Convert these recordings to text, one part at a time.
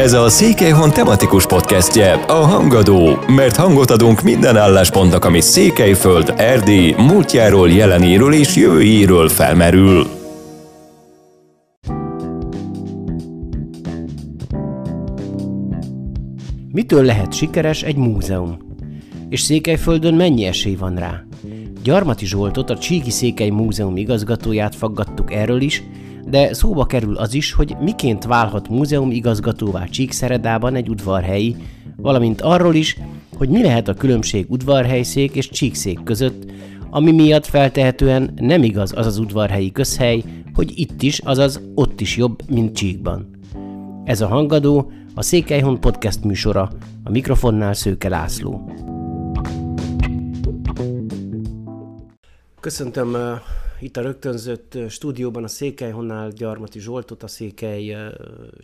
Ez a Székelyhon tematikus podcastje, a Hangadó, mert hangot adunk minden álláspontnak, ami Székelyföld, Erdély, múltjáról, jelenéről és jövőjéről felmerül. Mitől lehet sikeres egy múzeum? És Székelyföldön mennyi esély van rá? Gyarmati Zsoltot, a Csíki Székely Múzeum igazgatóját faggattuk erről is, de szóba kerül az is, hogy miként válhat múzeum igazgatóvá Csíkszeredában egy udvarhelyi, valamint arról is, hogy mi lehet a különbség udvarhelyszék és csíkszék között, ami miatt feltehetően nem igaz az az udvarhelyi közhely, hogy itt is, azaz ott is jobb, mint Csíkban. Ez a Hangadó, a Székelyhon podcast műsora, a mikrofonnál Szőke László. Köszöntöm itt a rögtönzött stúdióban a Székelyhonnál Gyarmati Zsoltot, a Székely,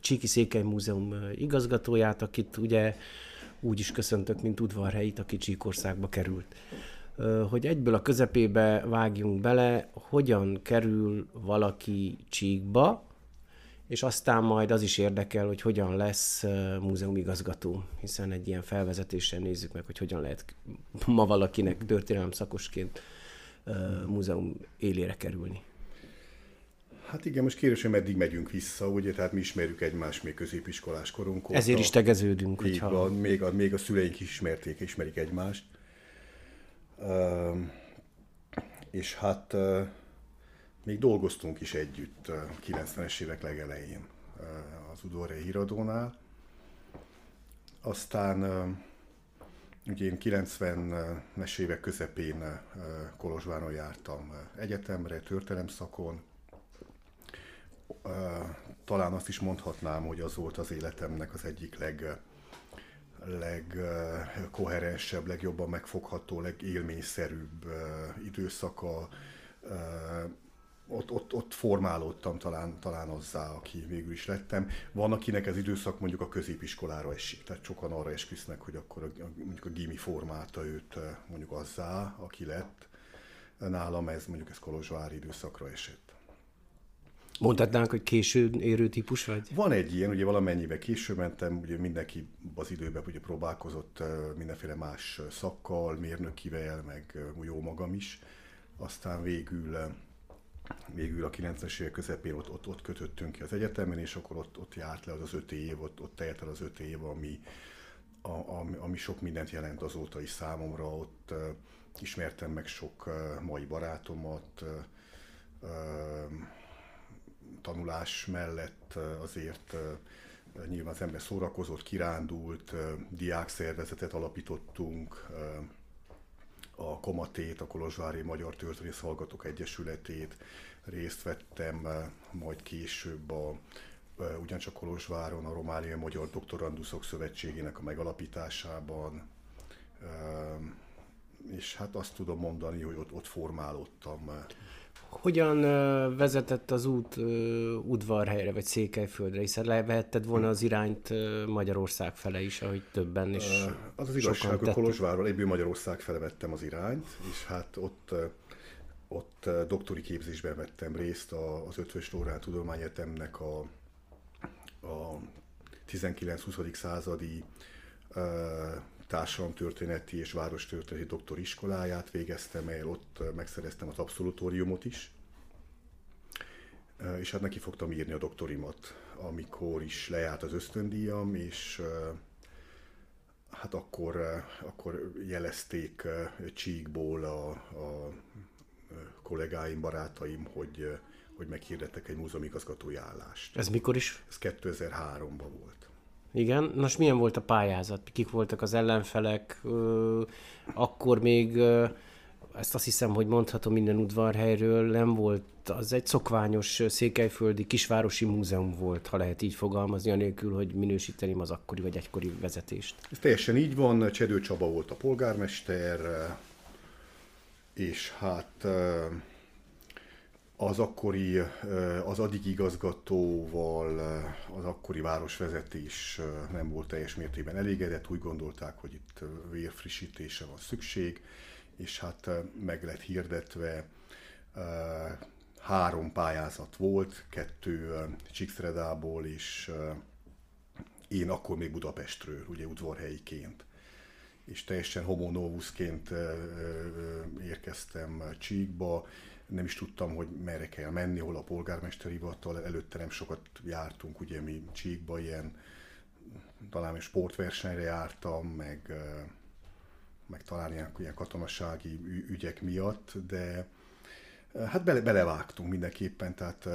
Csíki Székely Múzeum igazgatóját, akit ugye úgy is köszöntök, mint udvarhelyit, aki Csíkországba került. Hogy egyből a közepébe vágjunk bele, hogyan kerül valaki Csíkba, és aztán majd az is érdekel, hogy hogyan lesz múzeumigazgató, hiszen egy ilyen felvezetéssel nézzük meg, hogy hogyan lehet ma valakinek történelem szakosként múzeum élére kerülni. Hát igen, most kérdés, hogy meddig megyünk vissza, ugye, tehát mi ismerjük egymást még középiskolás korunk óta. Ezért is tegeződünk, Így hogyha... van, még a, még a szüleink is ismerték, ismerik egymást. Uh, és hát uh, még dolgoztunk is együtt a 90-es évek legelején uh, az udvarhely híradónál. Aztán uh, ugye én 90-es évek közepén Kolozsváron jártam egyetemre, történelemszakon, talán azt is mondhatnám, hogy az volt az életemnek az egyik leg legkoherensebb, legjobban megfogható, legélményszerűbb időszaka. Ott, ott, ott formálódtam talán, talán azzá, aki végül is lettem. Van, akinek ez időszak mondjuk a középiskolára esik, tehát sokan arra esküsznek, hogy akkor a, mondjuk a gimi formálta őt mondjuk azzá, aki lett. Nálam ez mondjuk ez Kolozsvári időszakra esett. Mondhatnánk, hogy késő érő típus vagy? Van egy ilyen, ugye valamennyivel később mentem, ugye mindenki az időben ugye próbálkozott mindenféle más szakkal, mérnökivel, meg jó magam is. Aztán végül végül a 90-es évek közepén ott, ott, ott kötöttünk ki az egyetemen, és akkor ott, ott járt le az az öt év, ott, ott telt el az öt év, ami, a, ami, ami sok mindent jelent azóta is számomra. Ott uh, ismertem meg sok uh, mai barátomat, uh, tanulás mellett azért nyilván az ember szórakozott, kirándult, diákszervezetet alapítottunk, a Komatét, a Kolozsvári Magyar Történész Hallgatók Egyesületét részt vettem, majd később a ugyancsak Kolozsváron a Romániai Magyar Doktoranduszok Szövetségének a megalapításában, és hát azt tudom mondani, hogy ott, ott formálódtam hogyan vezetett az út udvarhelyre, vagy Székelyföldre, hiszen levehetted volna az irányt Magyarország fele is, ahogy többen is Az az igazság, hogy Kolozsvárról egyből Magyarország fele vettem az irányt, és hát ott ott doktori képzésben vettem részt az Ötvös Lórán Tudományegyetemnek a, a 19-20. századi társadalomtörténeti és várostörténeti doktoriskoláját végeztem el, ott megszereztem az abszolutóriumot is, és hát neki fogtam írni a doktorimat, amikor is lejárt az ösztöndíjam, és hát akkor, akkor jelezték Csíkból a, a kollégáim, barátaim, hogy, hogy meghirdettek egy múzeumigazgatói állást. Ez mikor is? Ez 2003-ban volt. Igen, most milyen volt a pályázat? Kik voltak az ellenfelek? Akkor még, ezt azt hiszem, hogy mondhatom minden udvarhelyről, nem volt, az egy szokványos székelyföldi kisvárosi múzeum volt, ha lehet így fogalmazni, anélkül, hogy minősíteném az akkori vagy egykori vezetést. Ez teljesen így van, Csedő Csaba volt a polgármester, és hát az akkori, az addig igazgatóval az akkori városvezetés nem volt teljes mértékben elégedett, úgy gondolták, hogy itt vérfrissítése van szükség, és hát meg lett hirdetve, három pályázat volt, kettő Csíkszredából és, én akkor még Budapestről, ugye udvarhelyiként. És teljesen homo novusként érkeztem Csíkba, nem is tudtam, hogy merre kell menni, hol a polgármesteri hivatal, előtte nem sokat jártunk, ugye mi Csíkba ilyen, talán sportversenyre jártam, meg, meg talán ilyen, ilyen katonasági ügyek miatt, de hát bele, belevágtunk mindenképpen, tehát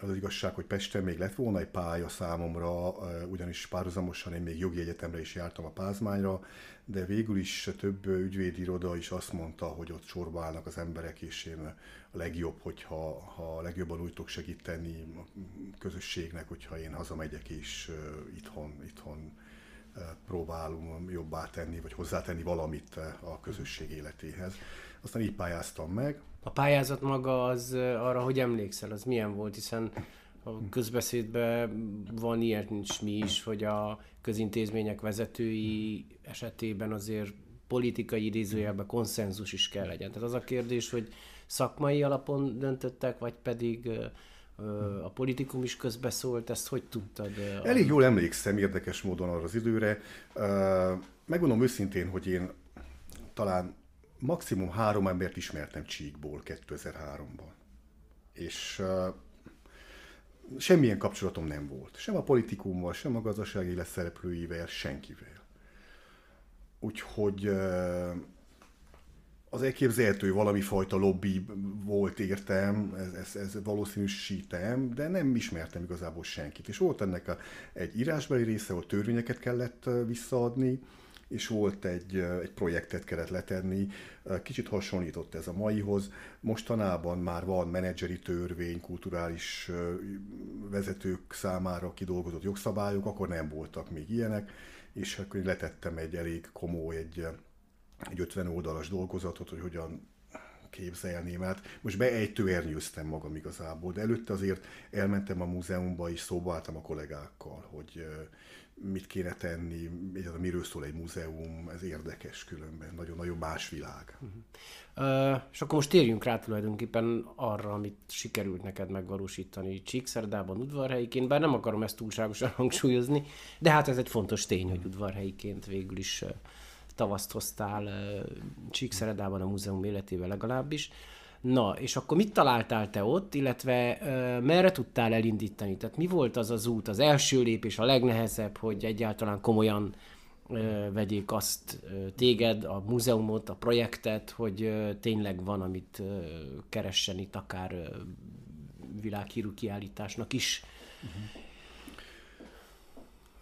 az az igazság, hogy Pesten még lett volna egy pálya számomra, ugyanis párhuzamosan én még jogi egyetemre is jártam a Pázmányra, de végül is több ügyvédiroda is azt mondta, hogy ott sorba állnak az emberek, és én a legjobb, hogyha ha legjobban úgy tudok segíteni a közösségnek, hogyha én hazamegyek és itthon, itthon próbálom jobbá tenni, vagy hozzátenni valamit a közösség életéhez. Aztán így pályáztam meg. A pályázat maga az arra, hogy emlékszel, az milyen volt, hiszen a közbeszédben van nincs mi is, hogy a közintézmények vezetői esetében azért politikai idézőjelben konszenzus is kell legyen. Tehát az a kérdés, hogy szakmai alapon döntöttek, vagy pedig a politikum is közbeszólt, ezt hogy tudtad? Elég jól emlékszem érdekes módon arra az időre. Megmondom őszintén, hogy én talán maximum három embert ismertem Csíkból 2003-ban. És semmilyen kapcsolatom nem volt. Sem a politikummal, sem a gazdasági élet szereplőivel, senkivel. Úgyhogy az elképzelhető valami fajta lobby volt értem, ez, ez, ez valószínűsítem, de nem ismertem igazából senkit. És volt ennek a, egy írásbeli része, ahol törvényeket kellett visszaadni, és volt egy, egy projektet kellett letenni, kicsit hasonlított ez a maihoz. Mostanában már van menedzseri törvény, kulturális vezetők számára kidolgozott jogszabályok, akkor nem voltak még ilyenek, és akkor letettem egy elég komoly, egy, egy 50 oldalas dolgozatot, hogy hogyan képzelném át. Most beejtőernyőztem magam igazából, de előtte azért elmentem a múzeumba és szóba a kollégákkal, hogy mit kéne tenni, egyáltalán miről szól egy múzeum, ez érdekes különben, nagyon-nagyon más világ. Uh-huh. Uh, és akkor most térjünk rá tulajdonképpen arra, amit sikerült neked megvalósítani Csíkszerdában udvarhelyiként, bár nem akarom ezt túlságosan hangsúlyozni, de hát ez egy fontos tény, hogy udvarhelyiként végül is tavaszt hoztál Csíkszerdában a múzeum életével legalábbis. Na, és akkor mit találtál te ott, illetve uh, merre tudtál elindítani? Tehát mi volt az az út, az első lépés, a legnehezebb, hogy egyáltalán komolyan uh, vegyék azt téged, a múzeumot, a projektet, hogy tényleg van, amit uh, keressen itt akár világhírű kiállításnak is. Uh-huh.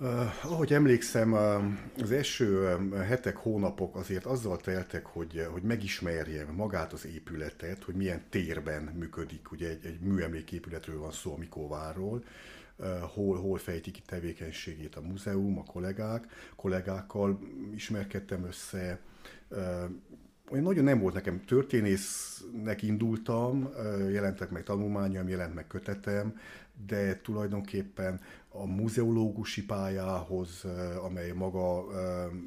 Uh, ahogy emlékszem, uh, az első uh, hetek, hónapok azért azzal teltek, hogy, hogy megismerjem magát az épületet, hogy milyen térben működik. Ugye egy, egy műemléképületről van szó a Mikóvárról, hol, hol fejtik ki tevékenységét a múzeum, a kollégák. Kollégákkal ismerkedtem össze, olyan nagyon nem volt nekem történésznek indultam, jelentek meg tanulmányom, jelent meg kötetem, de tulajdonképpen a muzeológusi pályához, amely maga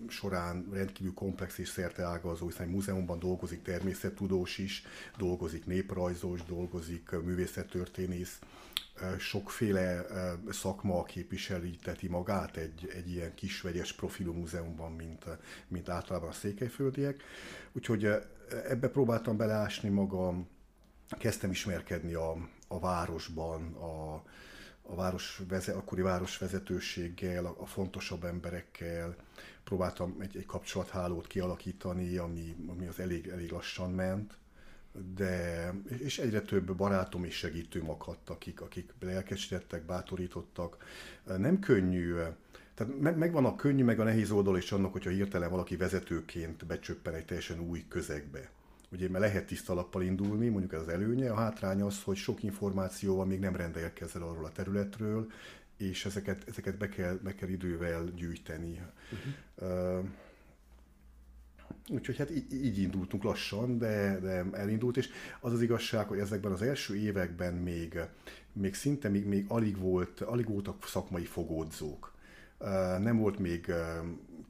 során rendkívül komplex és szerteágazó, hiszen múzeumban dolgozik természettudós is, dolgozik néprajzos, dolgozik művészettörténész, sokféle szakma képviselíteti magát egy, egy ilyen kis vegyes profilú múzeumban, mint, mint általában a székelyföldiek. Úgyhogy ebbe próbáltam beleásni magam, kezdtem ismerkedni a, a városban, a, a város, akkori városvezetőséggel, a, a fontosabb emberekkel, próbáltam egy, egy kapcsolathálót kialakítani, ami, ami az elég, elég lassan ment, de, és egyre több barátom és segítőm akadt, akik, akik lelkesítettek, bátorítottak. Nem könnyű, tehát meg, megvan a könnyű, meg a nehéz oldal is annak, hogyha hirtelen valaki vezetőként becsöppen egy teljesen új közegbe. Ugye, mert lehet tiszta lappal indulni, mondjuk ez az előnye, a hátrány az, hogy sok információval még nem rendelkezel arról a területről, és ezeket, ezeket be, kell, be kell idővel gyűjteni. Uh-huh. Uh, Úgyhogy hát így, így indultunk lassan, de, de elindult, és az az igazság, hogy ezekben az első években még, még szinte még, még alig, volt, alig voltak szakmai fogódzók. Nem volt még,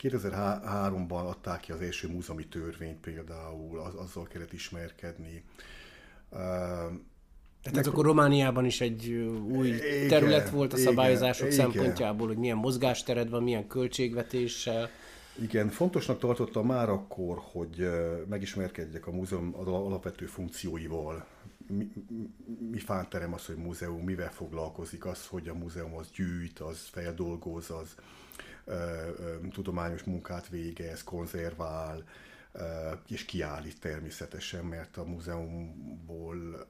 2003-ban adták ki az első múzeumi törvényt például, az, azzal kellett ismerkedni. Tehát ez akkor Romániában is egy új igen, terület volt a szabályozások igen, szempontjából, hogy milyen mozgástered van, milyen költségvetéssel. Igen, fontosnak tartottam már akkor, hogy megismerkedjek a múzeum alapvető funkcióival. Mi, mi fánterem az, hogy múzeum, mivel foglalkozik, az, hogy a múzeum az gyűjt, az feldolgoz, az ö, ö, tudományos munkát végez, konzervál, ö, és kiállít természetesen, mert a múzeumból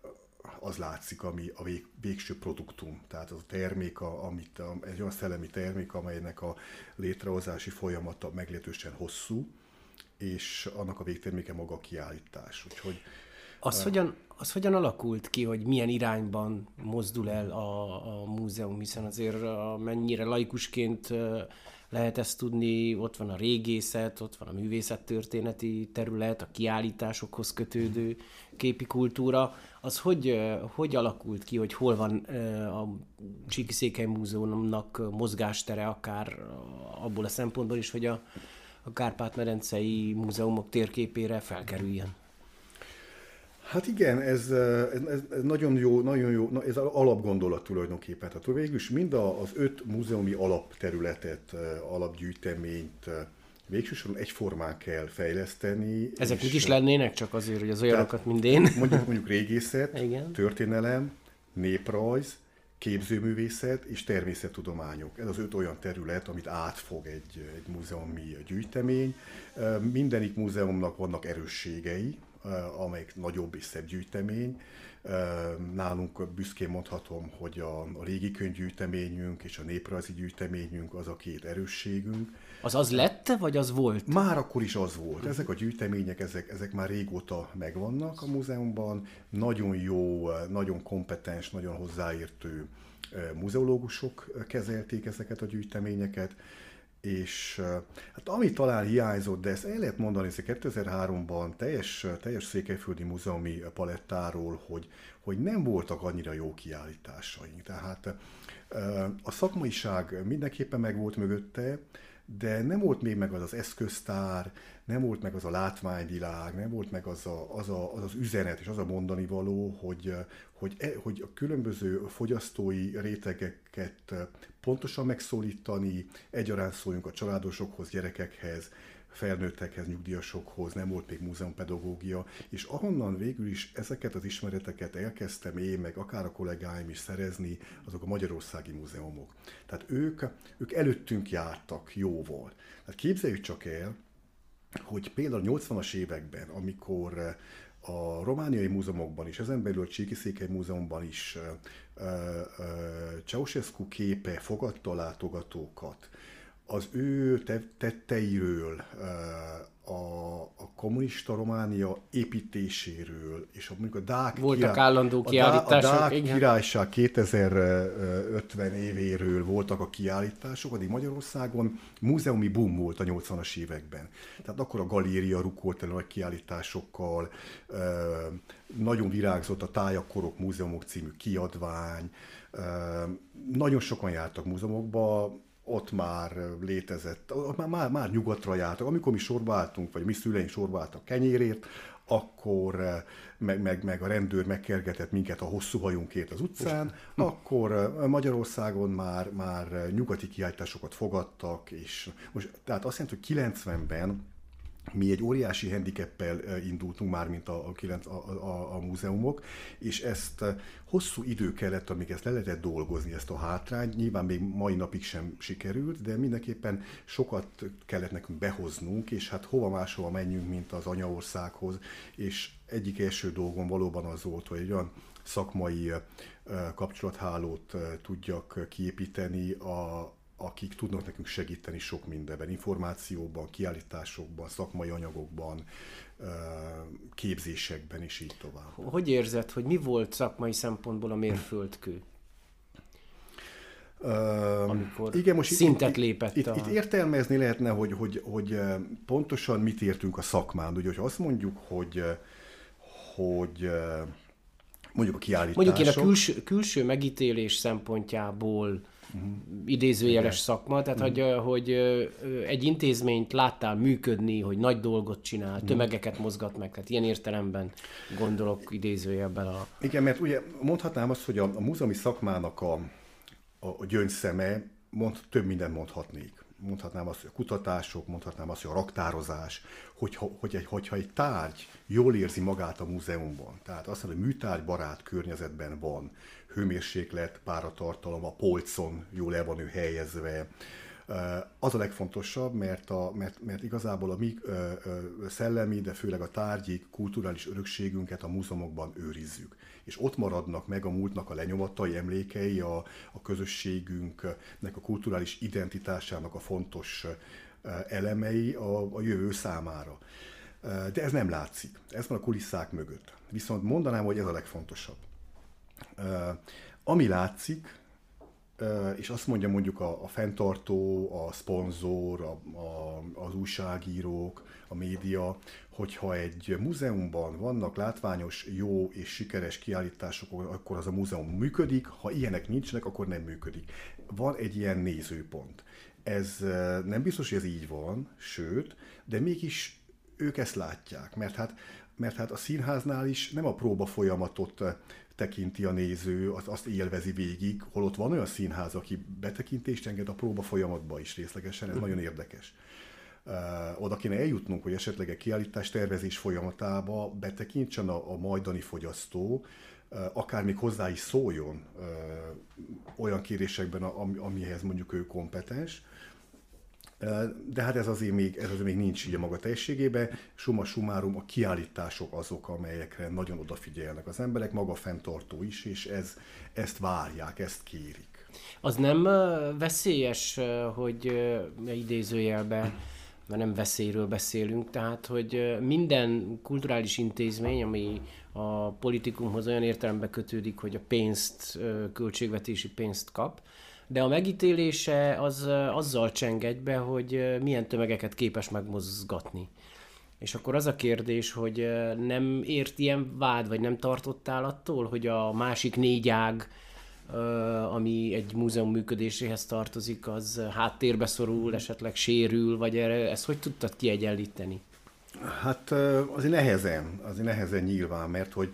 az látszik, ami a vég, végső produktum. Tehát az a termék, amit, egy olyan szellemi termék, amelynek a létrehozási folyamata meglehetősen hosszú, és annak a végterméke maga a kiállítás. Úgyhogy, az, hogyan, az hogyan alakult ki, hogy milyen irányban mozdul el a, a múzeum, hiszen azért a, mennyire laikusként lehet ezt tudni, ott van a régészet, ott van a művészettörténeti terület, a kiállításokhoz kötődő képi kultúra. Az hogy, hogy alakult ki, hogy hol van a Csíki Székely Múzeumnak mozgástere akár abból a szempontból is, hogy a, a Kárpát-medencei múzeumok térképére felkerüljen? Hát igen, ez, ez, ez nagyon jó, nagyon jó, ez alapgondolat tulajdonképpen. Tehát végül is mind az öt múzeumi alapterületet, alapgyűjteményt végsősorban egyformán kell fejleszteni. Ezek úgy is lennének, csak azért, hogy az olyanokat, mint én. Mondjuk, mondjuk régészet, igen. történelem, néprajz, képzőművészet és természettudományok. Ez az öt olyan terület, amit átfog egy, egy múzeumi gyűjtemény. Mindenik múzeumnak vannak erősségei, amelyik nagyobb és szebb gyűjtemény. Nálunk büszkén mondhatom, hogy a, a régi könyvgyűjteményünk és a néprajzi gyűjteményünk az a két erősségünk. Az az lett, vagy az volt? Már akkor is az volt. Ezek a gyűjtemények, ezek, ezek már régóta megvannak a múzeumban. Nagyon jó, nagyon kompetens, nagyon hozzáértő muzeológusok kezelték ezeket a gyűjteményeket és hát ami talán hiányzott, de ezt el lehet mondani, hogy 2003-ban teljes, teljes székelyföldi múzeumi palettáról, hogy, hogy nem voltak annyira jó kiállításaink. Tehát a szakmaiság mindenképpen meg volt mögötte, de nem volt még meg az az eszköztár, nem volt meg az a látványvilág, nem volt meg az a, az, a, az, az üzenet és az a mondani való, hogy, hogy, e, hogy a különböző fogyasztói rétegeket pontosan megszólítani, egyaránt szóljunk a családosokhoz, gyerekekhez, felnőttekhez, nyugdíjasokhoz, nem volt még múzeumpedagógia, és ahonnan végül is ezeket az ismereteket elkezdtem én, meg akár a kollégáim is szerezni, azok a magyarországi múzeumok. Tehát ők, ők előttünk jártak jóval. Tehát képzeljük csak el, hogy például a 80-as években, amikor a romániai múzeumokban is, ezen belül a Csíki Múzeumban is Ceausescu képe fogadta látogatókat, az ő tetteiről, a, a kommunista Románia építéséről, és a, mondjuk a Dák, Voltak király, állandó kiállítások, a Dák igen. királyság 2050 évéről voltak a kiállítások, addig Magyarországon múzeumi boom volt a 80-as években. Tehát akkor a galéria rukolt el nagy kiállításokkal, nagyon virágzott a Tájakorok Múzeumok című kiadvány, nagyon sokan jártak múzeumokba, ott már létezett, már, már, már nyugatra jártak. Amikor mi sorba álltunk, vagy mi szüleink sorba álltak kenyérért, akkor eh, meg, meg, meg a rendőr megkergetett minket a hosszú hajunkért az utcán, akkor eh, Magyarországon már, már nyugati kiállításokat fogadtak, és most, tehát azt jelenti, hogy 90-ben mi egy óriási handicappel indultunk már, mint a, a, a, a múzeumok, és ezt hosszú idő kellett, amíg ezt le lehetett dolgozni, ezt a hátrányt. Nyilván még mai napig sem sikerült, de mindenképpen sokat kellett nekünk behoznunk, és hát hova máshova menjünk, mint az anyaországhoz, és egyik első dolgom valóban az volt, hogy egy olyan szakmai kapcsolathálót tudjak kiépíteni a, akik tudnak nekünk segíteni sok mindenben, információban, kiállításokban, szakmai anyagokban, képzésekben, és így tovább. Hogy érzed, hogy mi volt szakmai szempontból a mérföldkő? amikor igen, most szintet itt, lépett itt, a... itt értelmezni lehetne, hogy, hogy, hogy pontosan mit értünk a szakmán. Ugye, hogyha azt mondjuk, hogy, hogy mondjuk a kiállítások... Mondjuk én a külső, külső megítélés szempontjából uh-huh. idézőjeles Igen. szakma, tehát uh-huh. hogy, hogy egy intézményt láttál működni, hogy nagy dolgot csinál, uh-huh. tömegeket mozgat meg, tehát ilyen értelemben gondolok idézőjelben a... Igen, mert ugye mondhatnám azt, hogy a, a múzeumi szakmának a, a, a gyöngyszeme, mond, több mindent mondhatnék mondhatnám azt, hogy a kutatások, mondhatnám azt, hogy a raktározás, hogyha, hogy egy, hogyha egy tárgy jól érzi magát a múzeumban, tehát azt mondja, hogy műtárgybarát környezetben van, hőmérséklet, páratartalom, a polcon jól el van ő helyezve, az a legfontosabb, mert, a, mert, mert igazából a mi szellemi, de főleg a tárgyi, kulturális örökségünket a múzeumokban őrizzük. És ott maradnak meg a múltnak a lenyomatai, emlékei, a, a közösségünknek a kulturális identitásának a fontos elemei a, a jövő számára. De ez nem látszik. Ez van a kulisszák mögött. Viszont mondanám, hogy ez a legfontosabb. Ami látszik, és azt mondja mondjuk a, a fenntartó, a szponzor, a, a, az újságírók, a média, hogyha egy múzeumban vannak látványos, jó és sikeres kiállítások, akkor az a múzeum működik, ha ilyenek nincsenek, akkor nem működik. Van egy ilyen nézőpont. Ez nem biztos, hogy ez így van, sőt, de mégis ők ezt látják, mert hát, mert hát a színháznál is nem a próba folyamatot tekinti a néző, az, azt élvezi végig, holott van olyan színház, aki betekintést enged a próba folyamatba is részlegesen, ez mm. nagyon érdekes. Uh, oda kéne eljutnunk, hogy esetleg egy kiállítás tervezés folyamatába betekintsen a, a majdani fogyasztó, uh, akár még hozzá is szóljon uh, olyan kérésekben, ami, amihez mondjuk ő kompetens, de hát ez azért még, ez azért még nincs így a maga teljességében. Suma sumárum, a kiállítások azok, amelyekre nagyon odafigyelnek az emberek, maga a fenntartó is, és ez, ezt várják, ezt kérik. Az nem veszélyes, hogy idézőjelben mert nem veszélyről beszélünk, tehát hogy minden kulturális intézmény, ami a politikumhoz olyan értelemben kötődik, hogy a pénzt, költségvetési pénzt kap, de a megítélése az azzal cseng egybe, hogy milyen tömegeket képes megmozgatni. És akkor az a kérdés, hogy nem ért ilyen vád, vagy nem tartottál attól, hogy a másik négy ág, ami egy múzeum működéséhez tartozik, az háttérbe szorul, esetleg sérül, vagy erre, ezt hogy tudtad kiegyenlíteni? Hát azért nehezen, azért nehezen nyilván, mert hogy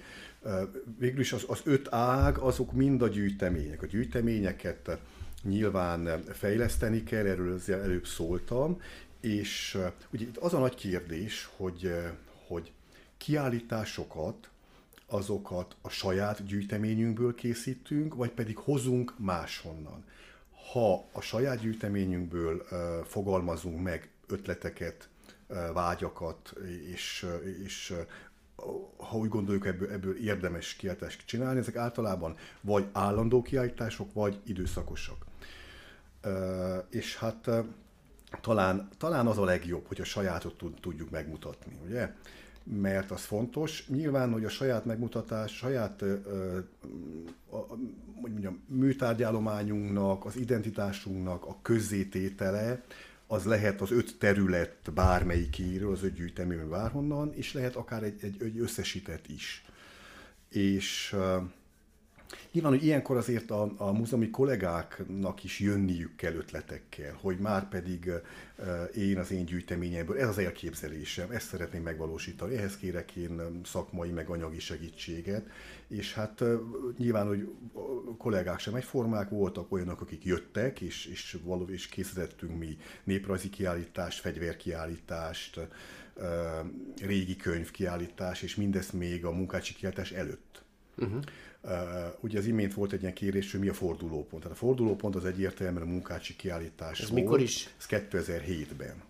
végül is az, az öt ág, azok mind a gyűjtemények. A gyűjteményeket nyilván fejleszteni kell, erről az előbb szóltam, és ugye itt az a nagy kérdés, hogy, hogy kiállításokat, azokat a saját gyűjteményünkből készítünk, vagy pedig hozunk máshonnan. Ha a saját gyűjteményünkből fogalmazunk meg ötleteket, vágyakat, és, és ha úgy gondoljuk, ebből, ebből érdemes kiállítást csinálni, ezek általában vagy állandó kiállítások, vagy időszakosak. És hát talán, talán az a legjobb, hogy a sajátot tudjuk megmutatni, ugye? Mert az fontos. Nyilván, hogy a saját megmutatás, saját hogy mondjam, műtárgyállományunknak, az identitásunknak a közzététele, az lehet az öt terület bármelyikéről, az öt gyűjteményből bárhonnan, és lehet akár egy, egy, egy összesített is. És Nyilván, hogy ilyenkor azért a, a múzeumi kollégáknak is jönniük kell ötletekkel, hogy már pedig én az én gyűjteményemből, ez az elképzelésem, ezt szeretném megvalósítani, ehhez kérek én szakmai meg anyagi segítséget, és hát nyilván, hogy kollégák sem egyformák voltak, olyanok, akik jöttek, és, és való, és készítettünk mi néprajzi kiállítást, fegyverkiállítást, régi könyvkiállítás, és mindezt még a munkácsi kiállítás előtt. Uh-huh. Uh, ugye az imént volt egy ilyen kérés, hogy mi a fordulópont. Tehát a fordulópont az egyértelműen a munkácsi kiállítás Ez volt. mikor is? Ez 2007-ben.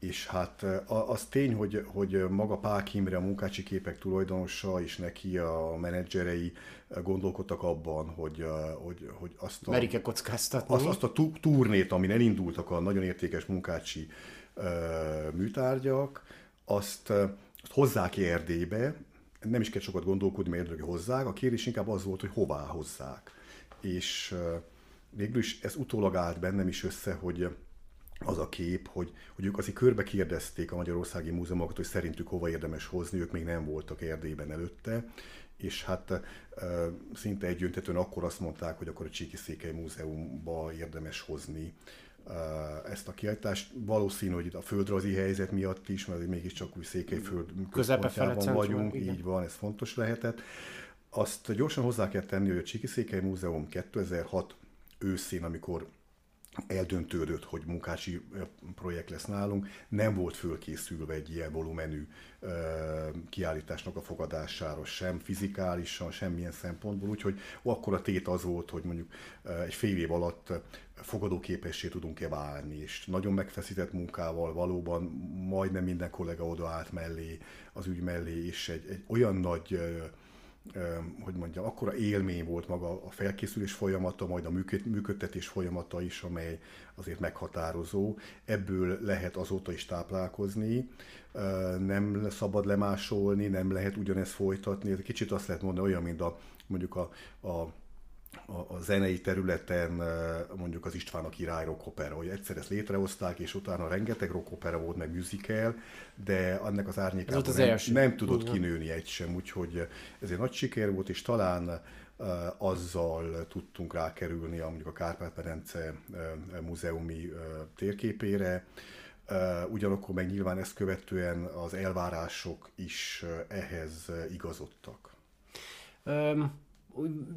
És hát az tény, hogy, hogy maga Pák Imre, a munkácsi képek tulajdonosa, és neki a menedzserei gondolkodtak abban, hogy, hogy, hogy azt a, Merike kockáztatni. Azt, azt a turnét, amin elindultak a nagyon értékes munkácsi műtárgyak, azt, azt hozzák Erdélybe, nem is kell sokat gondolkodni, mert hozzák, a kérés inkább az volt, hogy hová hozzák. És végül is ez utólag állt bennem is össze, hogy az a kép, hogy, hogy ők azért körbe kérdezték a Magyarországi Múzeumokat, hogy szerintük hova érdemes hozni, ők még nem voltak Erdélyben előtte, és hát szinte egyöntetően akkor azt mondták, hogy akkor a Csíki Székely Múzeumba érdemes hozni ezt a kiállítást. Valószínű, hogy itt a földrajzi helyzet miatt is, mert mégiscsak új Székelyföld központjában vagyunk, igen. így van, ez fontos lehetett. Azt gyorsan hozzá kell tenni, hogy a Csíki Székely Múzeum 2006 őszén, amikor eldöntődött, hogy munkási projekt lesz nálunk, nem volt fölkészülve egy ilyen volumenű kiállításnak a fogadására, sem fizikálisan, semmilyen szempontból, úgyhogy akkor a tét az volt, hogy mondjuk egy fél év alatt fogadóképessé tudunk-e válni, és nagyon megfeszített munkával valóban majdnem minden kollega oda állt mellé, az ügy mellé, és egy, egy olyan nagy hogy mondjam, akkora élmény volt maga a felkészülés folyamata, majd a működtetés folyamata is, amely azért meghatározó. Ebből lehet azóta is táplálkozni, nem szabad lemásolni, nem lehet ugyanezt folytatni. Kicsit azt lehet mondani, olyan, mint a, mondjuk a, a a, a zenei területen mondjuk az István a király rockopera, hogy egyszer ezt létrehozták, és utána rengeteg rockopera volt, meg musical, de annak az árnyékában az nem, nem tudott kinőni egy sem, úgyhogy ez egy nagy siker volt, és talán azzal tudtunk rákerülni a, mondjuk a Kárpát-Perence múzeumi térképére, ugyanakkor meg nyilván ezt követően az elvárások is ehhez igazodtak. Um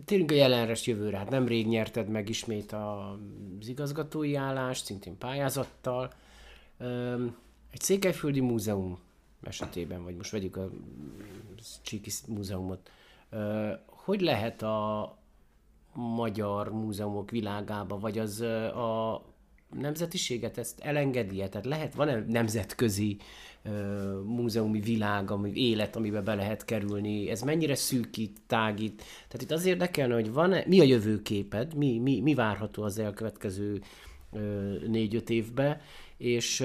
térjünk a jelenre jövőre. Hát nemrég nyerted meg ismét az igazgatói állást, szintén pályázattal. Egy székelyföldi múzeum esetében, vagy most vegyük a Csíki múzeumot, hogy lehet a magyar múzeumok világába, vagy az a nemzetiséget ezt elengedi -e? Tehát lehet, van-e nemzetközi múzeumi világ, ami élet, amiben be lehet kerülni, ez mennyire szűkít, tágít. Tehát itt az érdekelne, hogy van mi a jövőképed, mi, mi, mi várható az elkövetkező négy-öt évben, és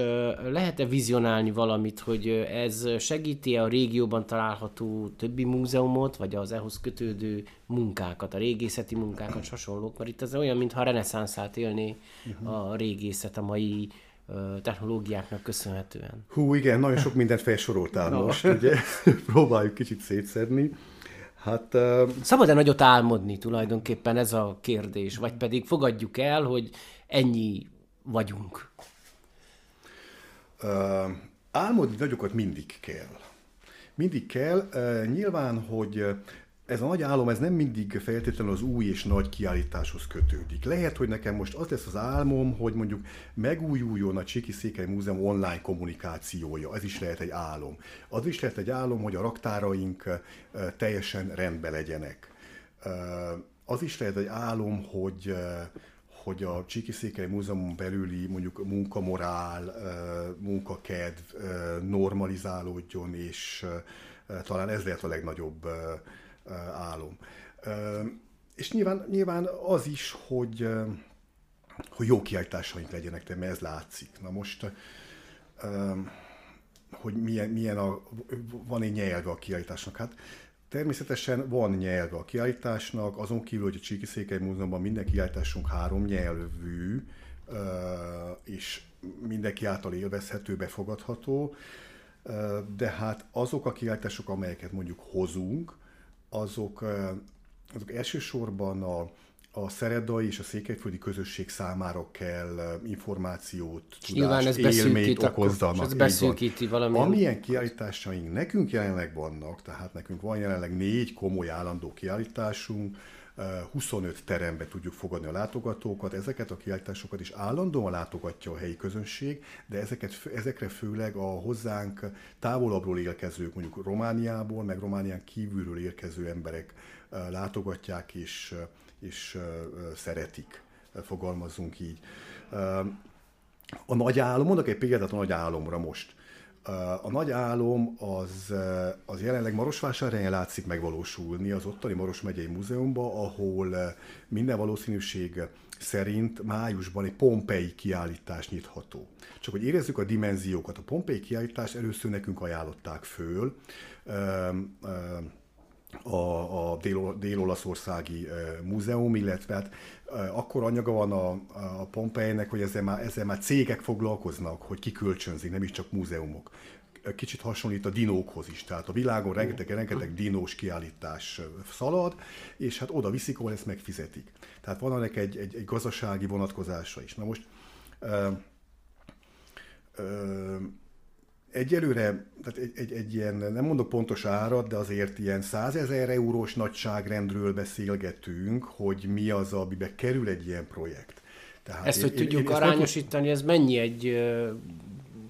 lehet-e vizionálni valamit, hogy ez segíti a régióban található többi múzeumot, vagy az ehhoz kötődő munkákat, a régészeti munkákat, hasonlók, mert itt ez olyan, mintha a reneszánszát élné uh-huh. a régészet a mai technológiáknak köszönhetően. Hú, igen, nagyon sok mindent felsoroltál no. most, ugye próbáljuk kicsit szétszedni. Hát, uh... Szabad-e nagyot álmodni tulajdonképpen ez a kérdés, vagy pedig fogadjuk el, hogy ennyi vagyunk? Uh, álmodni nagyokat mindig kell. Mindig kell. Uh, nyilván, hogy ez a nagy álom, ez nem mindig feltétlenül az új és nagy kiállításhoz kötődik. Lehet, hogy nekem most az lesz az álmom, hogy mondjuk megújuljon a Csiki Székely Múzeum online kommunikációja. Ez is lehet egy álom. Az is lehet egy álom, hogy a raktáraink teljesen rendben legyenek. Az is lehet egy álom, hogy hogy a Csiki Székely Múzeumon belüli mondjuk munkamorál, munkakedv normalizálódjon, és talán ez lehet a legnagyobb álom. És nyilván, nyilván az is, hogy, hogy jó kiállításaink legyenek, de mert ez látszik. Na most, hogy milyen, milyen a, van egy nyelve a kiállításnak. Hát természetesen van nyelve a kiállításnak, azon kívül, hogy a Csíki Székely Múzeumban minden kiállításunk három nyelvű, és mindenki által élvezhető, befogadható, de hát azok a kiállítások, amelyeket mondjuk hozunk, azok, azok elsősorban a, a szeredai és a székelyföldi közösség számára kell információt, tudást, ez élményt okozzanak. Ez beszűkíti valami. Amilyen kiállításaink nekünk jelenleg vannak, tehát nekünk van jelenleg négy komoly állandó kiállításunk, 25 terembe tudjuk fogadni a látogatókat, ezeket a kiállításokat is állandóan látogatja a helyi közönség, de ezeket, ezekre főleg a hozzánk távolabbról érkezők, mondjuk Romániából, meg Románián kívülről érkező emberek látogatják és, és szeretik, fogalmazunk így. A nagy álom, mondok egy példát a nagy álomra most. A nagy álom az, az jelenleg Marosvásárhelyen látszik megvalósulni az ottani Maros megyei múzeumban, ahol minden valószínűség szerint májusban egy Pompei kiállítás nyitható. Csak hogy érezzük a dimenziókat, a Pompei kiállítást először nekünk ajánlották föl, a, a dél, dél-olaszországi múzeum, illetve hát akkor anyaga van a, a Pompeinek, hogy ezzel már, ezzel már cégek foglalkoznak, hogy kikölcsönzik, nem is csak múzeumok kicsit hasonlít a dinókhoz is. Tehát a világon rengeteg, rengeteg dinós kiállítás szalad, és hát oda viszik, ahol ezt megfizetik. Tehát van ennek egy, egy, egy gazdasági vonatkozása is. Na most ö, egyelőre, tehát egy, egy, egy ilyen, nem mondok pontos árat, de azért ilyen 100 ezer eurós nagyságrendről beszélgetünk, hogy mi az, amibe kerül egy ilyen projekt. Tehát ezt, hogy én, tudjuk én, arányosítani, ez mennyi egy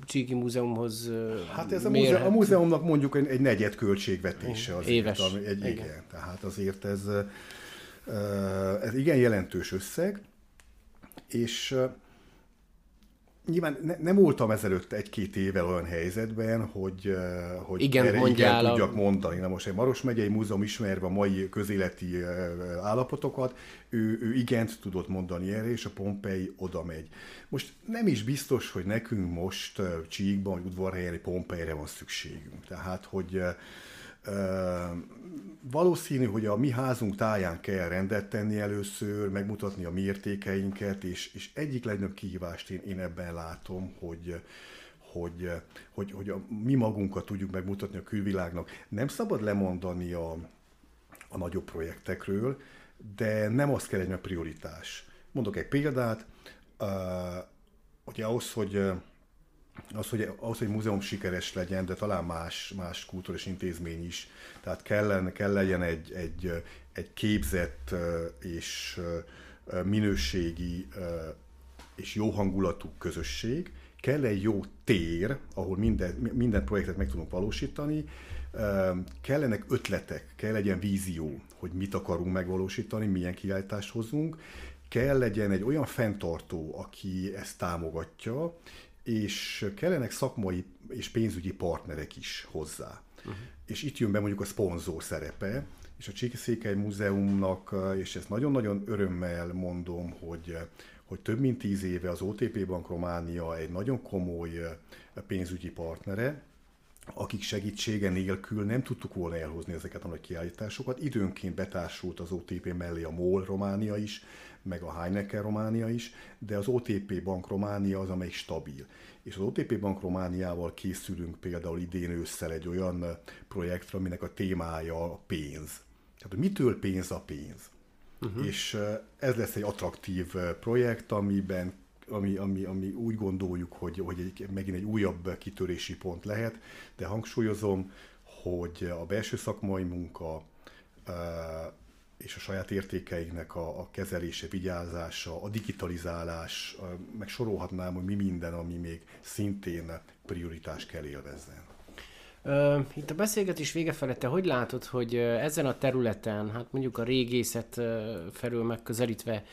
Csíki Múzeumhoz Hát ez a, múzeum, a múzeumnak mondjuk egy, egy negyed költségvetése. Azért, Éves. Ami, egy, igen. igen. Tehát azért ez, ez igen jelentős összeg, és nyilván ne, nem voltam ezelőtt egy-két évvel olyan helyzetben, hogy, hogy igen, erre igen a... tudjak mondani. Na most egy Maros megyei múzeum ismerve a mai közéleti állapotokat, ő, ő igent tudott mondani erre, és a Pompei oda megy. Most nem is biztos, hogy nekünk most Csíkban, vagy udvarhelyen Pompeire van szükségünk. Tehát, hogy valószínű, hogy a mi házunk táján kell rendet tenni először, megmutatni a mi értékeinket, és, és egyik legnagyobb kihívást én, én ebben látom, hogy, hogy, hogy, hogy a, mi magunkat tudjuk megmutatni a külvilágnak. Nem szabad lemondani a, a nagyobb projektekről, de nem az kell egy prioritás. Mondok egy példát, uh, hogy ahhoz, hogy az, hogy, az, hogy múzeum sikeres legyen, de talán más, más kultúrás intézmény is. Tehát kellene, kell legyen egy, egy, egy képzett és minőségi és jó hangulatú közösség, kell egy jó tér, ahol minden, minden projektet meg tudunk valósítani, kellenek ötletek, kell legyen vízió, hogy mit akarunk megvalósítani, milyen kiállítást hozunk, kell legyen egy olyan fenntartó, aki ezt támogatja, és kellenek szakmai és pénzügyi partnerek is hozzá. Uh-huh. És itt jön be mondjuk a szponzor szerepe, és a Csíki Múzeumnak, és ezt nagyon-nagyon örömmel mondom, hogy, hogy több mint tíz éve az OTP Bank Románia egy nagyon komoly pénzügyi partnere, akik segítsége nélkül nem tudtuk volna elhozni ezeket a nagy kiállításokat. Időnként betársult az OTP mellé a MOL Románia is, meg a Heineken Románia is, de az OTP Bank Románia az, amelyik stabil. És az OTP Bank Romániával készülünk például idén ősszel egy olyan projektre, aminek a témája a pénz. Tehát, hogy mitől pénz a pénz? Uh-huh. És ez lesz egy attraktív projekt, amiben ami, ami, ami úgy gondoljuk, hogy, hogy egy, megint egy újabb kitörési pont lehet, de hangsúlyozom, hogy a belső szakmai munka és a saját értékeinknek a, a kezelése, vigyázása, a digitalizálás, meg sorolhatnám, hogy mi minden, ami még szintén prioritás kell élvezzen. Itt a beszélgetés vége felette, hogy látod, hogy ezen a területen, hát mondjuk a régészet felől megközelítve,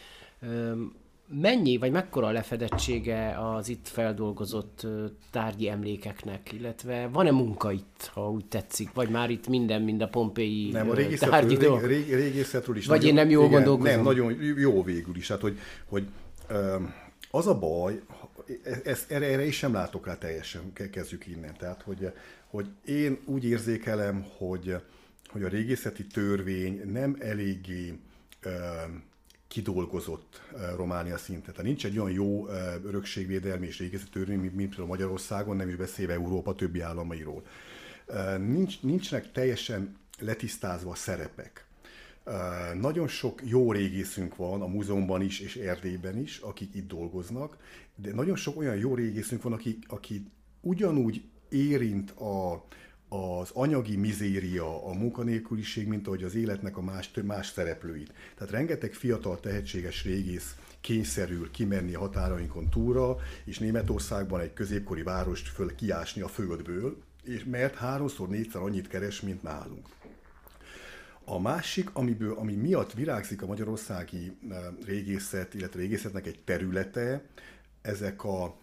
mennyi, vagy mekkora a lefedettsége az itt feldolgozott tárgyi emlékeknek, illetve van-e munka itt, ha úgy tetszik, vagy már itt minden, mind a pompéi Nem, a régészetről, rég, rég, régészetről is Vagy nagyon, én nem jól igen, gondolkozom? Nem, nagyon jó végül is. Hát, hogy, hogy az a baj, ezt, erre, erre is sem látok rá teljesen, kezdjük innen. Tehát, hogy, hogy én úgy érzékelem, hogy, hogy a régészeti törvény nem eléggé kidolgozott Románia szinten. Tehát nincs egy olyan jó örökségvédelmi és régészeti törvény, mint, mint például Magyarországon, nem is beszélve Európa többi államairól. Nincs, nincsenek teljesen letisztázva a szerepek. Nagyon sok jó régészünk van a múzeumban is és Erdélyben is, akik itt dolgoznak, de nagyon sok olyan jó régészünk van, akik, aki ugyanúgy érint a, az anyagi mizéria, a munkanélküliség, mint ahogy az életnek a más, más szereplőit. Tehát rengeteg fiatal, tehetséges régész kényszerül kimenni a határainkon túlra, és Németországban egy középkori várost föl kiásni a földből, és mert háromszor, négyszer annyit keres, mint nálunk. A másik, amiből, ami miatt virágzik a magyarországi eh, régészet, illetve régészetnek egy területe, ezek a,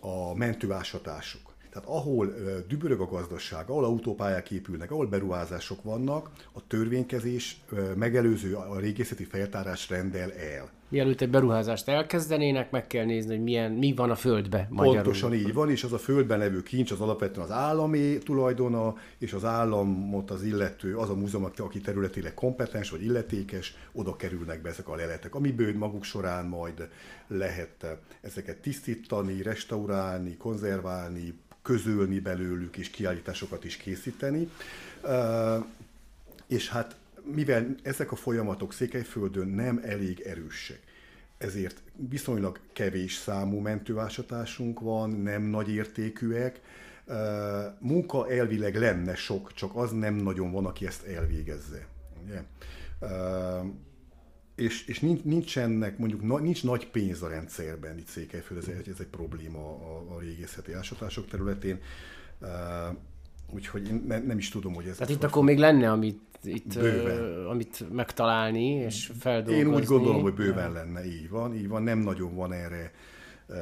a mentőásatások. Tehát ahol dübörög a gazdaság, ahol autópályák épülnek, ahol beruházások vannak, a törvénykezés megelőző a régészeti feltárás rendel el. Mielőtt egy beruházást elkezdenének, meg kell nézni, hogy milyen, mi van a földbe magyarul. Pontosan így van, és az a földben levő kincs az alapvetően az állami tulajdona, és az államot az illető, az a múzeum, aki területileg kompetens vagy illetékes, oda kerülnek be ezek a leletek, amiből maguk során majd lehet ezeket tisztítani, restaurálni, konzerválni, közölni belőlük, és kiállításokat is készíteni. És hát mivel ezek a folyamatok Székelyföldön nem elég erősek, ezért viszonylag kevés számú mentőásatásunk van, nem nagy értékűek. Munka elvileg lenne sok, csak az nem nagyon van, aki ezt elvégezze. Ugye? És, és nincsenek, mondjuk nincs nagy pénz a rendszerben itt Székelyföld, ez, egy, ez egy probléma a, a régészeti ásatások területén. Úgyhogy én ne, nem is tudom, hogy ez... Tehát itt akkor még lenne, amit itt, ö, amit megtalálni és feldolgozni. Én úgy gondolom, hogy bőven lenne, így van, így van, nem nagyon van erre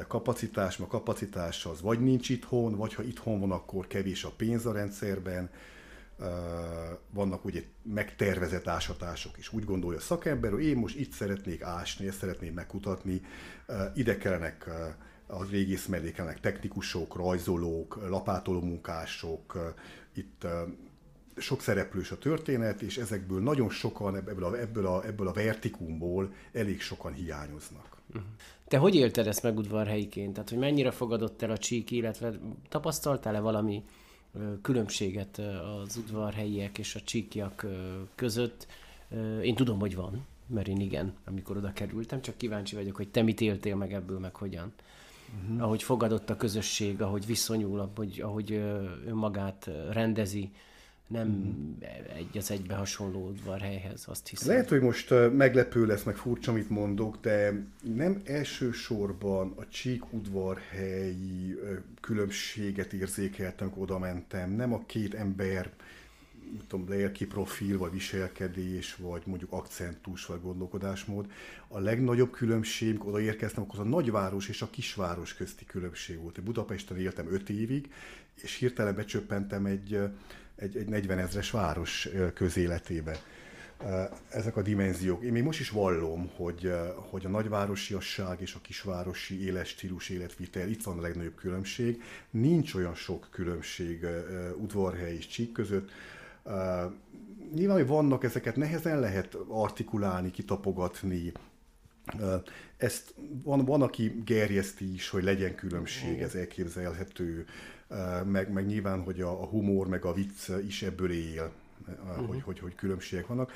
kapacitás, mert kapacitás az vagy nincs itthon, vagy ha itthon van, akkor kevés a pénz a rendszerben, vannak ugye megtervezett ásatások is. Úgy gondolja a szakember, hogy én most itt szeretnék ásni, ezt szeretném megkutatni, ide kellenek a régész mellé kellenek technikusok, rajzolók, lapátoló munkások, itt sok szereplős a történet, és ezekből nagyon sokan ebből a, ebből a, ebből a vertikumból elég sokan hiányoznak. Te hogy élted ezt meg udvarhelyiként? Tehát, hogy mennyire fogadott el a csík, illetve tapasztaltál-e valami különbséget az udvarhelyiek és a csíkiak között? Én tudom, hogy van, mert én igen, amikor oda kerültem, csak kíváncsi vagyok, hogy te mit éltél meg ebből, meg hogyan. Uh-huh. Ahogy fogadott a közösség, ahogy viszonyul, ahogy, ahogy önmagát rendezi, nem egy az egybe hasonló udvarhelyhez, azt hiszem. Lehet, hogy most meglepő lesz, meg furcsa, amit mondok, de nem elsősorban a csík udvarhelyi különbséget érzékeltem, amikor oda mentem, nem a két ember tudom, lelki profil, vagy viselkedés, vagy mondjuk akcentus, vagy gondolkodásmód. A legnagyobb különbség, amikor odaérkeztem, akkor az a nagyváros és a kisváros közti különbség volt. Budapesten éltem öt évig, és hirtelen becsöppentem egy egy, egy 40 ezres város közéletébe. Ezek a dimenziók. Én még most is vallom, hogy, hogy a nagyvárosiasság és a kisvárosi életstílus, életvitel, itt van a legnagyobb különbség. Nincs olyan sok különbség udvarhely és csík között. Nyilván, hogy vannak ezeket, nehezen lehet artikulálni, kitapogatni, ezt van, van, aki gerjeszti is, hogy legyen különbség, ez elképzelhető, meg, meg nyilván, hogy a, a humor, meg a vicc is ebből él, uh-huh. hogy, hogy, hogy különbségek vannak.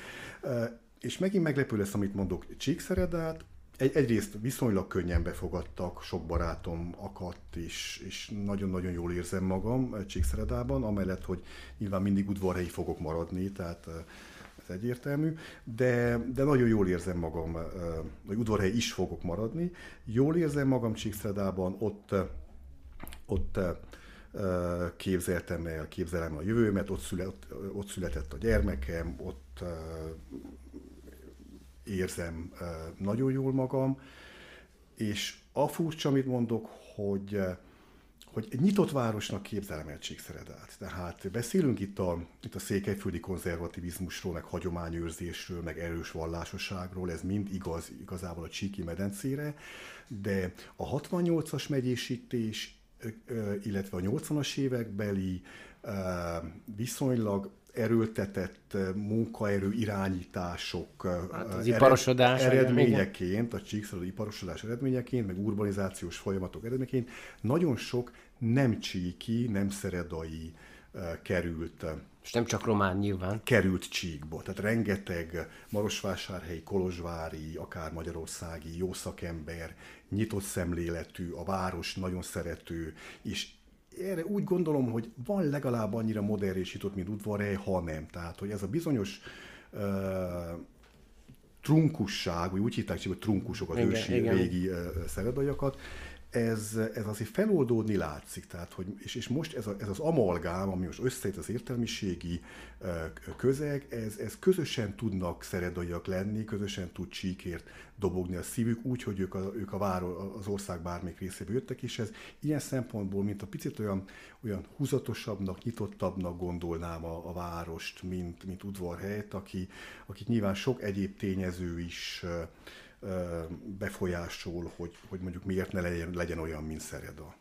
És megint meglepő lesz, amit mondok, Csíkszeredát, egy, egyrészt viszonylag könnyen befogadtak, sok barátom akadt, és, és nagyon-nagyon jól érzem magam Csíkszeredában, amellett, hogy nyilván mindig udvarhelyi fogok maradni, tehát ez egyértelmű, de, de nagyon jól érzem magam, hogy udvarhely is fogok maradni. Jól érzem magam Csíkszeredában, ott, ott képzeltem el, képzelem a jövőmet, ott, szület, ott született a gyermekem, ott érzem nagyon jól magam, és a furcsa, amit mondok, hogy hogy egy nyitott városnak képzelem el Csíkszeredát. Tehát beszélünk itt a, itt a székelyföldi konzervativizmusról, meg hagyományőrzésről, meg erős vallásosságról, ez mind igaz igazából a Csíki medencére, de a 68-as megyésítés, illetve a 80-as évekbeli viszonylag erőltetett munkaerő irányítások hát az iparosodás eredményeként, a csíkszalad iparosodás eredményeként, meg urbanizációs folyamatok eredményeként nagyon sok nem csíki, nem szeredai került. És nem csak román nyilván. Került csíkba. Tehát rengeteg marosvásárhelyi, kolozsvári, akár magyarországi jó szakember, nyitott szemléletű, a város nagyon szerető, és erre úgy gondolom, hogy van legalább annyira modernésított, mint udvarhely, ha nem. Tehát, hogy ez a bizonyos uh, trunkusság, vagy úgy hívták, hogy trunkusok az igen, ősi igen. régi uh, szeredaiakat, ez, ez azért feloldódni látszik. Tehát, hogy, és, és most ez, a, ez az amalgám, ami most összejött az értelmiségi közeg, ez, ez közösen tudnak szeredaiak lenni, közösen tud csíkért dobogni a szívük, úgy, hogy ők, a, ők a váro, az ország bármelyik részébe jöttek, és ez ilyen szempontból, mint a picit olyan, olyan húzatosabbnak, nyitottabbnak gondolnám a, a várost, mint, mint udvarhelyet, aki, akik nyilván sok egyéb tényező is befolyásol, hogy, hogy mondjuk miért ne legyen, legyen olyan, mint Szereda?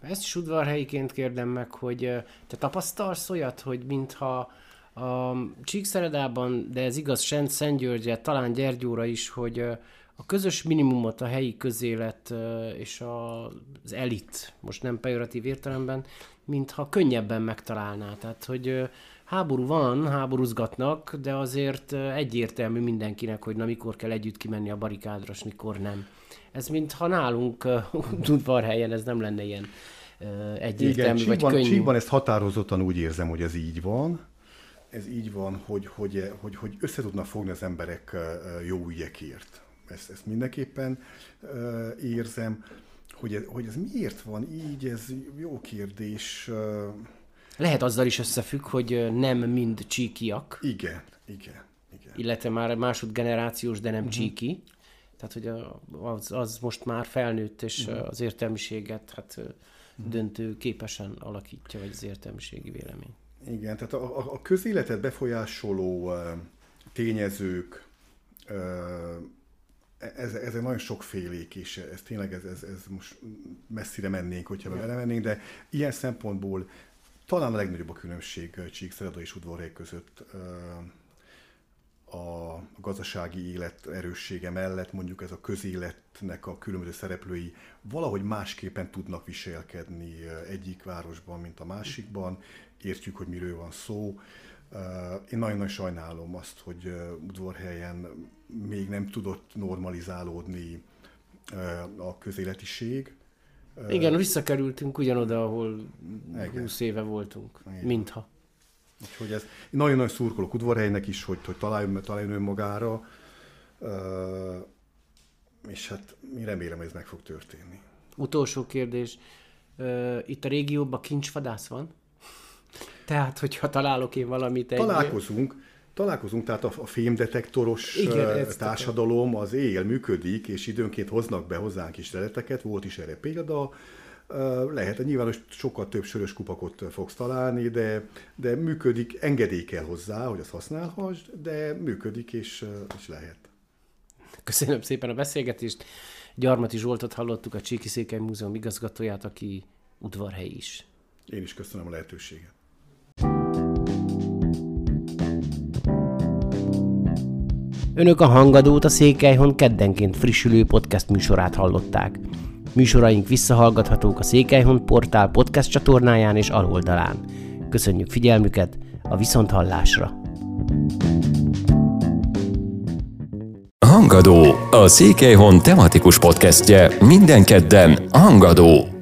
Ezt is udvarhelyiként kérdem meg, hogy te tapasztalsz olyat, hogy mintha a Csíkszeredában, de ez igaz Szent, Szent Györgyre, talán Gyergyóra is, hogy a közös minimumot a helyi közélet és az elit, most nem pejoratív értelemben, mintha könnyebben megtalálná. Tehát, hogy háború van, háborúzgatnak, de azért egyértelmű mindenkinek, hogy na mikor kell együtt kimenni a barikádra, és mikor nem. Ez mintha nálunk helyen ez nem lenne ilyen egyértelmű, Igen, vagy Csíkban, könnyű. Csíkban ezt határozottan úgy érzem, hogy ez így van. Ez így van, hogy, hogy, hogy, hogy össze tudnak fogni az emberek jó ügyekért. Ezt, ezt mindenképpen érzem. Hogy ez, hogy ez miért van így, ez jó kérdés. Lehet azzal is összefügg, hogy nem mind csíkiak. Igen, igen, igen. Illetve már másodgenerációs, de nem uh-huh. csíki. Tehát, hogy az, az most már felnőtt, és uh-huh. az értelmiséget hát uh-huh. döntő képesen alakítja, vagy az értelmiségi vélemény. Igen, tehát a, a közéletet befolyásoló tényezők, ez, ez egy nagyon sokfélék, és ez tényleg ez, ez, ez most messzire mennénk, hogyha belemennénk, de ilyen szempontból talán a legnagyobb a különbség Csíkszereda és Udvarhely között a gazdasági élet erőssége mellett mondjuk ez a közéletnek a különböző szereplői valahogy másképpen tudnak viselkedni egyik városban, mint a másikban, értjük, hogy miről van szó. Én nagyon-nagyon sajnálom azt, hogy udvarhelyen még nem tudott normalizálódni a közéletiség. Igen, visszakerültünk ugyanoda, ahol Igen. 20 éve voltunk, Igen. mintha. Úgyhogy ez nagyon-nagyon szurkolok udvarhelynek is, hogy, hogy találjon, találjon önmagára, és hát mi remélem, hogy ez meg fog történni. Utolsó kérdés. Itt a régióban kincsvadász van? Tehát, hogyha találok én valamit egy... Találkozunk, találkozunk, tehát a, a fémdetektoros Igen, társadalom az él, működik, és időnként hoznak be hozzánk is leleteket, volt is erre példa, lehet, nyilván hogy sokkal több sörös kupakot fogsz találni, de, de működik, engedély kell hozzá, hogy azt használhass, de működik, és, és lehet. Köszönöm szépen a beszélgetést. Gyarmati Zsoltot hallottuk, a Csíki Székely Múzeum igazgatóját, aki udvarhely is. Én is köszönöm a lehetőséget. Önök a Hangadót a Székelyhon keddenként frissülő podcast műsorát hallották. Műsoraink visszahallgathatók a Székelyhon portál podcast csatornáján és aloldalán. Köszönjük figyelmüket, a Viszonthallásra! Hangadó, a Székelyhon tematikus podcastje minden kedden Hangadó.